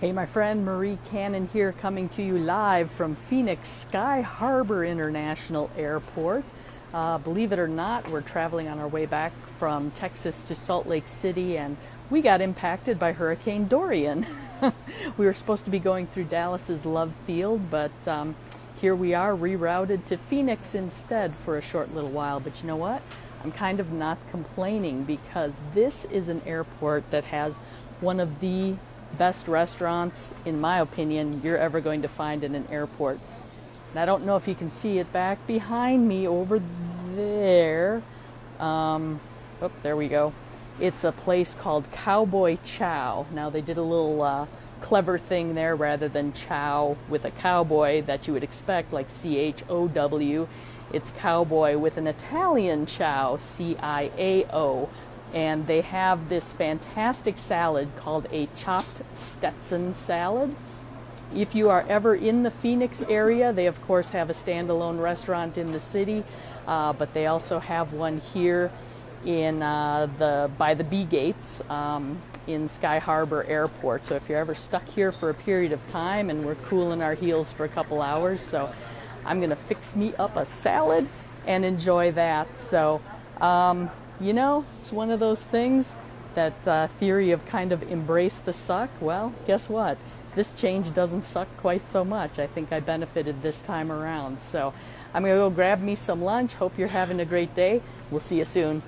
Hey, my friend Marie Cannon here, coming to you live from Phoenix Sky Harbor International Airport. Uh, believe it or not, we're traveling on our way back from Texas to Salt Lake City, and we got impacted by Hurricane Dorian. we were supposed to be going through Dallas's Love Field, but um, here we are rerouted to Phoenix instead for a short little while. But you know what? I'm kind of not complaining because this is an airport that has one of the best restaurants, in my opinion, you're ever going to find in an airport. And I don't know if you can see it back behind me over there. Um, oh, there we go. It's a place called Cowboy Ciao. Now, they did a little uh, clever thing there rather than chow with a cowboy that you would expect, like C H O W. It's cowboy with an Italian ciao, C I A O and they have this fantastic salad called a chopped Stetson salad. If you are ever in the Phoenix area, they of course have a standalone restaurant in the city, uh, but they also have one here in uh, the by the B gates um, in Sky Harbor Airport. So if you're ever stuck here for a period of time, and we're cooling our heels for a couple hours, so I'm gonna fix me up a salad and enjoy that. So. Um, you know, it's one of those things that uh, theory of kind of embrace the suck. Well, guess what? This change doesn't suck quite so much. I think I benefited this time around. So I'm going to go grab me some lunch. Hope you're having a great day. We'll see you soon.